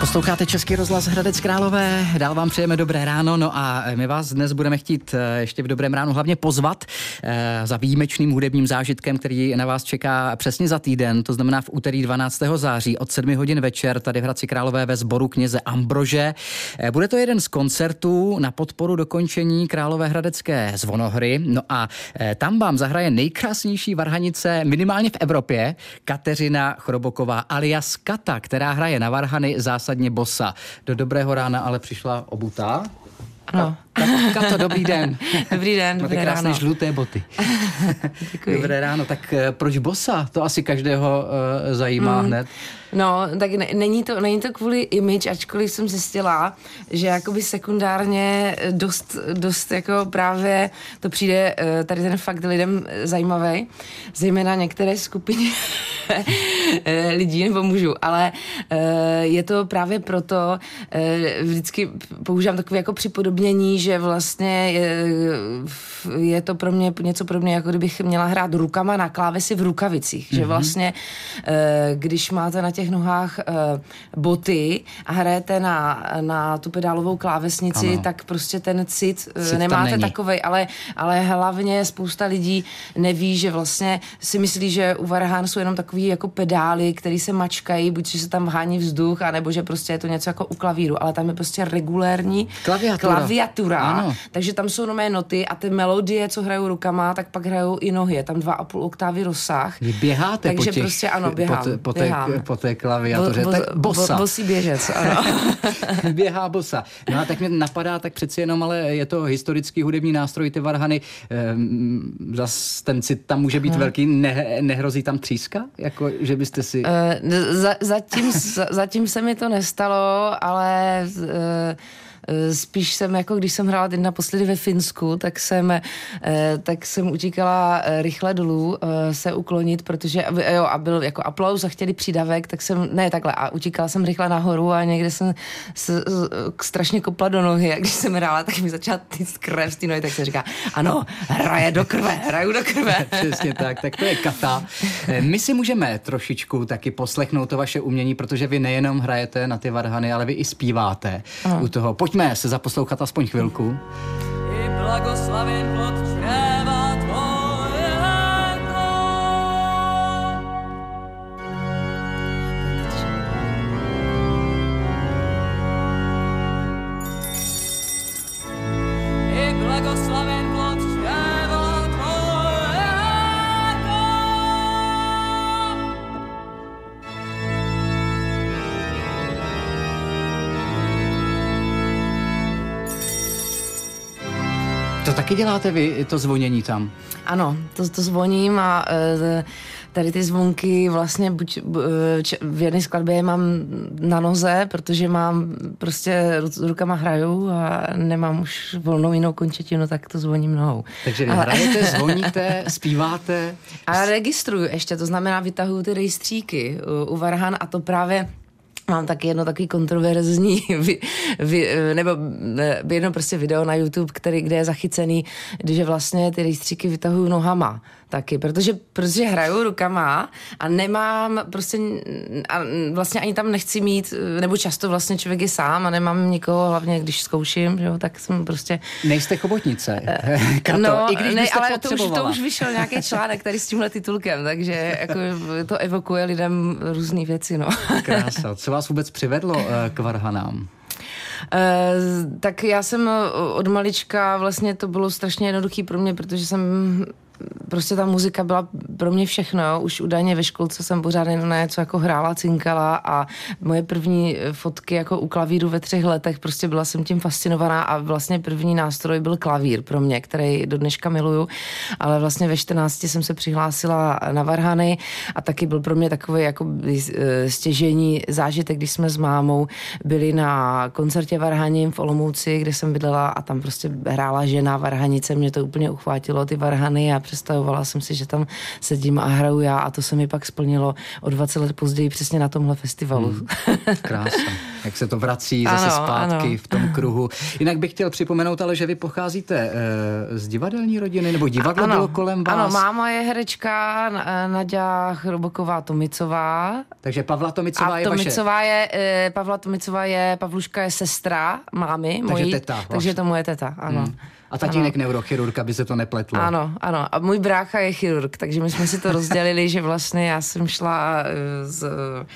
Posloucháte Český rozhlas Hradec Králové, dál vám přejeme dobré ráno, no a my vás dnes budeme chtít eh, ještě v dobrém ránu hlavně pozvat eh, za výjimečným hudebním zážitkem, který na vás čeká přesně za týden, to znamená v úterý 12. září od 7 hodin večer tady v Hradci Králové ve sboru kněze Ambrože. Eh, bude to jeden z koncertů na podporu dokončení Králové hradecké zvonohry, no a tam vám zahraje nejkrásnější varhanice minimálně v Evropě, Kateřina Chroboková alias Kata, která hraje na varhany zásadně zásadně bosa. Do dobrého rána ale přišla obutá. Ano. Kato, dobrý den. Dobrý den, Máte krásné ráno. žluté boty. Děkuji. Dobré ráno. Tak eh, proč bosa? To asi každého uh, zajímá mm. hned. No, tak ne, není, to, není to kvůli image, ačkoliv jsem zjistila, že jakoby sekundárně dost, dost jako právě to přijde eh, tady ten fakt lidem zajímavý, zejména některé skupiny lidí nebo mužů, ale je to právě proto, vždycky používám takové jako připodobnění, že vlastně je, je to pro mě něco podobně, jako kdybych měla hrát rukama na klávesi v rukavicích. Mm-hmm. Že mhm. vlastně, eh, když máte na těch nohách eh, boty a hrajete na, na tu pedálovou klávesnici, ano. tak prostě ten cit, eh, cit nemáte takovej, ale, ale hlavně spousta lidí neví, že vlastně si myslí, že u Varhán jsou jenom takový jako pedály, které se mačkají, buď že se tam hání vzduch, anebo že prostě je to něco jako u klavíru, ale tam je prostě regulérní klaviatura. klaviatura ano. takže tam jsou nové noty a ty melodie, co hrajou rukama, tak pak hrajou i nohy. Je tam dva a půl oktávy rozsah. Vy běháte takže po těch, prostě ano, běhám. Po, po, té, po té klaviatuře. Bo, bo, tak bosa. Bo, bosí běžec, ano. Běhá bosa. No a tak mě napadá, tak přeci jenom, ale je to historický hudební nástroj, ty varhany. Ehm, zas ten cit tam může být hmm. velký, ne, nehrozí tam tříska? Jako, že byste si... Uh, za, zatím, zatím se mi to nestalo, ale... Uh, Eh, spíš jsem, jako když jsem hrála teď naposledy ve Finsku, tak jsem, eh, tak jsem utíkala eh, rychle dolů se uklonit, protože jo, a byl jako aplaus a chtěli přídavek, tak jsem, ne takhle, a utíkala jsem rychle nahoru a někde jsem se, strašně kopla do nohy a když jsem hrála, tak mi začala ty krev z té nohy, tak se říká, ano, hraje do krve, hraju do krve. Přesně tak, tak to je kata. My si můžeme trošičku taky poslechnout to vaše umění, protože vy nejenom hrajete na ty varhany, ale vy i zpíváte ano. u toho. Pojďme Pojďme se zaposlouchat aspoň chvilku. I blagoslaven plod čreva taky děláte vy, to zvonění tam? Ano, to, to zvoním a e, tady ty zvonky vlastně buď e, v jedné skladbě je mám na noze, protože mám prostě rukama hraju a nemám už volnou jinou končetinu, tak to zvoním nohou. Takže vy hrajete, zvoníte, zpíváte? A registruju ještě, to znamená vytahuju ty rejstříky u, u Varhan a to právě Mám taky jedno takový kontroverzní, vy, vy, nebo jedno prostě video na YouTube, který, kde je zachycený, když vlastně ty rejstříky vytahuju nohama taky, protože, protože hraju rukama a nemám prostě, a vlastně ani tam nechci mít, nebo často vlastně člověk je sám a nemám nikoho, hlavně když zkouším, že jo, tak jsem prostě... Nejste chobotnice. Kato, no, i když ne, ale to už, to už vyšel nějaký článek tady s tímhle titulkem, takže jako to evokuje lidem různé věci, no. Krása. Co vás vůbec přivedlo eh, k varhanám? Uh, tak já jsem od malička, vlastně to bylo strašně jednoduché pro mě, protože jsem prostě ta muzika byla pro mě všechno. Už údajně ve školce jsem pořád na něco jako hrála, cinkala a moje první fotky jako u klavíru ve třech letech, prostě byla jsem tím fascinovaná a vlastně první nástroj byl klavír pro mě, který do dneška miluju, ale vlastně ve 14 jsem se přihlásila na Varhany a taky byl pro mě takový jako e, stěžení zážitek, když jsme s mámou byli na koncertě Varhaním v Olomouci, kde jsem bydlela a tam prostě hrála žena Varhanice, mě to úplně uchvátilo, ty Varhany a představovala jsem si, že tam sedím a hraju já a to se mi pak splnilo o 20 let později přesně na tomhle festivalu. Hmm. Krása. Jak se to vrací zase ano, zpátky ano. v tom kruhu. Jinak bych chtěl připomenout, ale že vy pocházíte e, z divadelní rodiny, nebo divadlo ano, bylo kolem vás? Ano, máma je herečka, Nadia Chroboková Tomicová. Takže Pavla Tomicová a je Tomicová vaše... je, e, Pavla Tomicová je, Pavluška je sestra mámy takže mojí. Teta, vlastně. takže to moje teta, ano. Hmm. A tatínek ano. neurochirurg, aby se to nepletlo. Ano, ano. A můj brácha je chirurg, takže my jsme si to rozdělili, že vlastně já jsem šla e, z Eh,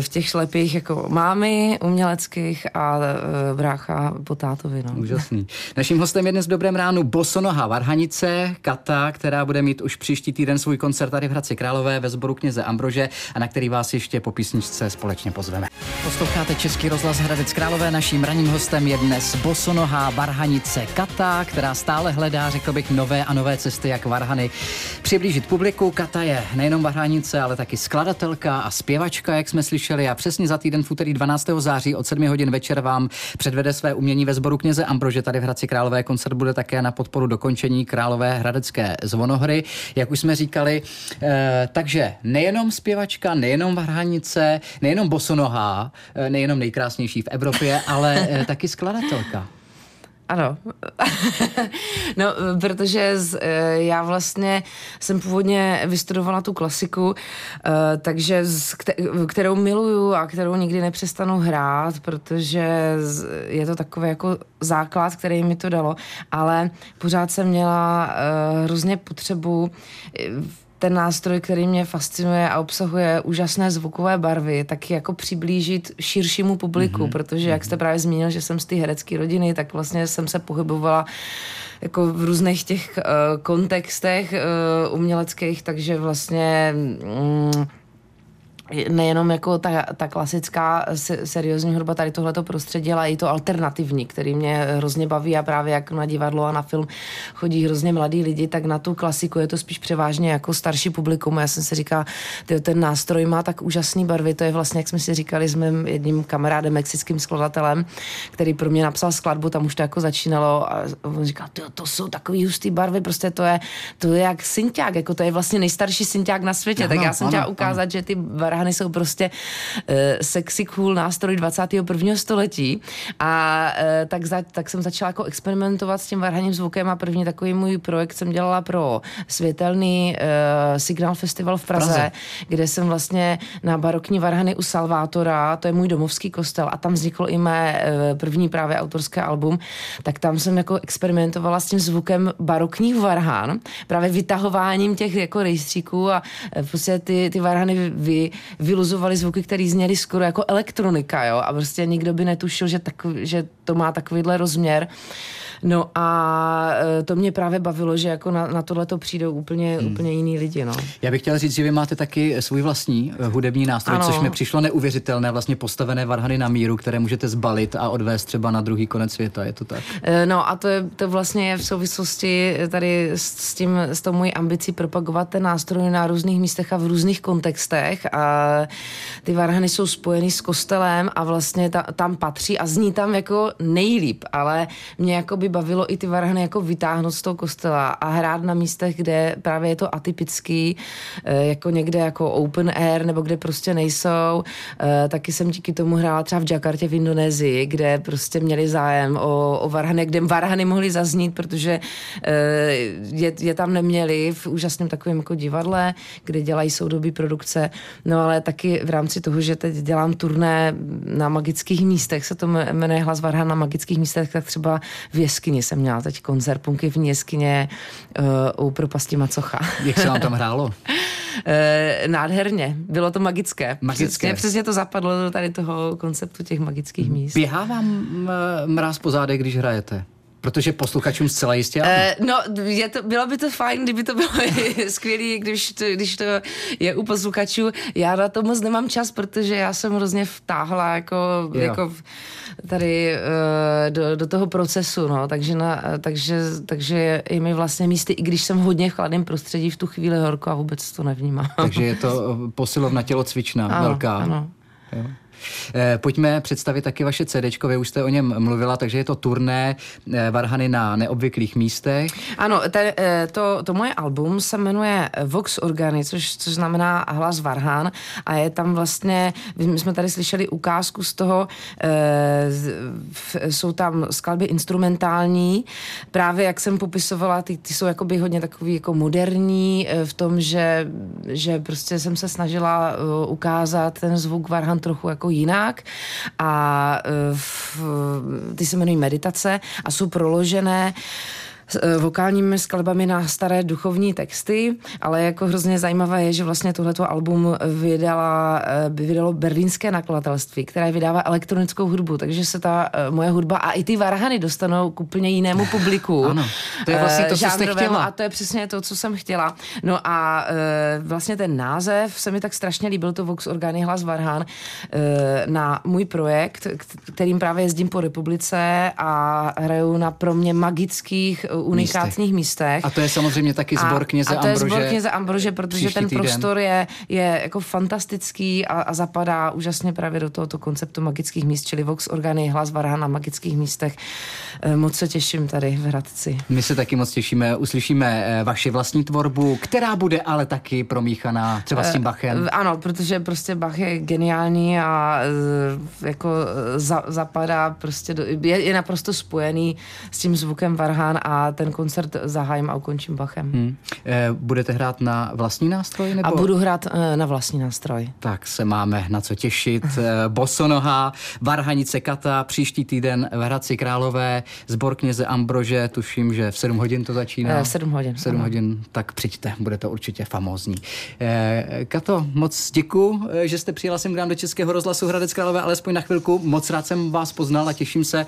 v těch šlepích jako mámy uměleckých a eh, brácha po tátovi. No. Úžasný. Naším hostem je dnes v Dobrém ránu Bosonoha Varhanice, Kata, která bude mít už příští týden svůj koncert tady v Hradci Králové ve sboru kněze Ambrože a na který vás ještě po písničce společně pozveme. Posloucháte Český rozhlas Hradec Králové. Naším ranním hostem je dnes Bosonoha Varhanice Kata, která stále hledá, řekl bych, nové a nové cesty, jak Varhany přiblížit publiku. Kata je nejenom Varhanice, ale taky skladatelka a zpěvačka, jak jsme slyšeli a přesně za týden v úterý 12. září od 7 hodin večer vám předvede své umění ve sboru kněze Ambrože. Tady v Hradci Králové koncert bude také na podporu dokončení Králové hradecké zvonohry, jak už jsme říkali. E, takže nejenom zpěvačka, nejenom varhanice, nejenom bosonohá, e, nejenom nejkrásnější v Evropě, ale e, taky skladatelka. Ano. no, protože z, eh, já vlastně jsem původně vystudovala tu klasiku, eh, takže z, kterou miluju a kterou nikdy nepřestanu hrát, protože je to takový jako základ, který mi to dalo, ale pořád jsem měla eh, hrozně potřebu ten nástroj, který mě fascinuje a obsahuje úžasné zvukové barvy, tak jako přiblížit širšímu publiku, mm-hmm. protože jak jste mhm. právě zmínil, že jsem z té herecké rodiny, tak vlastně jsem se pohybovala jako v různých těch uh, kontextech uh, uměleckých, takže vlastně um, nejenom jako ta, ta klasická seriózní hudba, tady tohleto prostředí, ale i to alternativní, který mě hrozně baví a právě jak na divadlo a na film chodí hrozně mladí lidi, tak na tu klasiku je to spíš převážně jako starší publikum. Já jsem si říkal, ty, ten nástroj má tak úžasný barvy, to je vlastně, jak jsme si říkali s mým jedním kamarádem, mexickým skladatelem, který pro mě napsal skladbu, tam už to jako začínalo a on říkal, to, to jsou takový hustý barvy, prostě to je, to je jak synťák, jako to je vlastně nejstarší synťák na světě, ano, tak já jsem ano, chtěla ukázat, ano. že ty varhany jsou prostě uh, sexy cool nástroj 21. století a uh, tak, za, tak jsem začala jako experimentovat s tím varhaním zvukem a první takový můj projekt jsem dělala pro světelný uh, Signal Festival v Praze, Praze, kde jsem vlastně na barokní varhany u Salvátora, to je můj domovský kostel a tam vzniklo i mé uh, první právě autorské album, tak tam jsem jako experimentovala s tím zvukem barokních varhan, právě vytahováním těch jako rejstříků a prostě ty, ty varhany vy, vyluzovali zvuky, které zněly skoro jako elektronika, jo, a prostě nikdo by netušil, že, tak, že to má takovýhle rozměr. No a e, to mě právě bavilo, že jako na, na tohle to přijdou úplně, hmm. úplně jiný lidi. No. Já bych chtěl říct, že vy máte taky svůj vlastní e, hudební nástroj, ano. což mi přišlo neuvěřitelné, vlastně postavené varhany na míru, které můžete zbalit a odvést třeba na druhý konec světa, je to tak? E, no a to, je, to vlastně je v souvislosti tady s, s tím, s tou mojí ambicí propagovat ten nástroj na různých místech a v různých kontextech a ty varhany jsou spojeny s kostelem a vlastně ta, tam patří a zní tam jako nejlíp, ale mě jako by bavilo i ty varhany jako vytáhnout z toho kostela a hrát na místech, kde právě je to atypický, eh, jako někde jako open air, nebo kde prostě nejsou. Eh, taky jsem díky tomu hrála třeba v Jakartě v Indonésii, kde prostě měli zájem o, o varhany, kde varhany mohly zaznít, protože eh, je, je tam neměli v úžasném takovém jako divadle, kde dělají soudobí produkce. No ale taky v rámci toho, že teď dělám turné na magických místech, se to jmenuje Hlas Varhan na magických místech, tak třeba v jeskyni jsem měla teď koncert punkivní jeskyně uh, u propasti Macocha. Jak se vám tam hrálo? uh, nádherně, bylo to magické. Magické. Přesně, přesně to zapadlo do tady toho konceptu těch magických míst. Běhá vám mráz po zádech, když hrajete? Protože posluchačům zcela jistě Uh, no, je to, bylo by to fajn, kdyby to bylo skvělé, když to, když to je u posluchačů. Já na to moc nemám čas, protože já jsem hrozně vtáhla jako, jako tady uh, do, do toho procesu, no, takže, na, takže, takže je mi vlastně místy, i když jsem hodně v chladném prostředí, v tu chvíli horko a vůbec to nevnímám. Takže je to posilovna tělocvičná, ano, velká. Ano. Jo. Eh, pojďme představit taky vaše CD, vy už jste o něm mluvila, takže je to turné eh, Varhany na neobvyklých místech. Ano, te, eh, to, to moje album se jmenuje Vox Organy, což, což znamená hlas Varhan a je tam vlastně, my jsme tady slyšeli ukázku z toho, jsou tam skladby instrumentální, právě jak jsem popisovala, ty, ty jsou jakoby hodně takový jako moderní v tom, že, že prostě jsem se snažila ukázat ten zvuk Varhan trochu jako jinak. A ty se jmenují meditace a jsou proložené eh, vokálními skladbami na staré duchovní texty, ale jako hrozně zajímavé je, že vlastně tohleto album vydala, eh, vydalo berlínské nakladatelství, které vydává elektronickou hudbu, takže se ta eh, moje hudba a i ty varhany dostanou k úplně jinému publiku. ano, to je vlastně to, co jste chtěla. A to je přesně to, co jsem chtěla. No a vlastně ten název se mi tak strašně líbil, to Vox Orgány Hlas Varhan, na můj projekt, kterým právě jezdím po republice a hraju na pro mě magických unikátních místech. A to je samozřejmě taky zbor kněze Ambrože. A to je zbor kněze Ambrože, protože ten týden. prostor je, je jako fantastický a, a zapadá úžasně právě do tohoto konceptu magických míst, čili Vox Organy, Hlas Varhan na magických místech. Eh, moc se těším tady v Hradci. My se taky moc těšíme, uslyšíme eh, vaši vlastní tvorbu, která bude ale taky promíchaná třeba s tím eh, Bachem. Ano, protože prostě Bach je geniální a jako za, zapadá prostě, do, je, je naprosto spojený s tím zvukem Varhan a ten koncert zahájím a ukončím Bachem. Hmm. E, budete hrát na vlastní nástroj? Nebo? A budu hrát e, na vlastní nástroj. Tak se máme na co těšit. E, Bosonoha, Varhanice Kata, příští týden v Hradci Králové, zbor kněze Ambrože, tuším, že v 7 hodin to začíná. E, 7 hodin. 7 ano. hodin, tak přijďte, bude to určitě famózní. E, Kato, moc děkuji, že jste přijela sem k nám do Českého rozhlasu Hradec Králové, alespoň na chvilku. Moc rád jsem vás poznal a těším se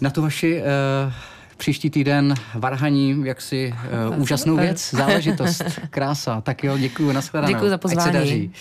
na tu vaši e, Příští týden Varhaní, jaksi uh, úžasnou věc, záležitost, krása. Tak jo, děkuji, nashledanou. Děkuji za pozvání. Ať se daří.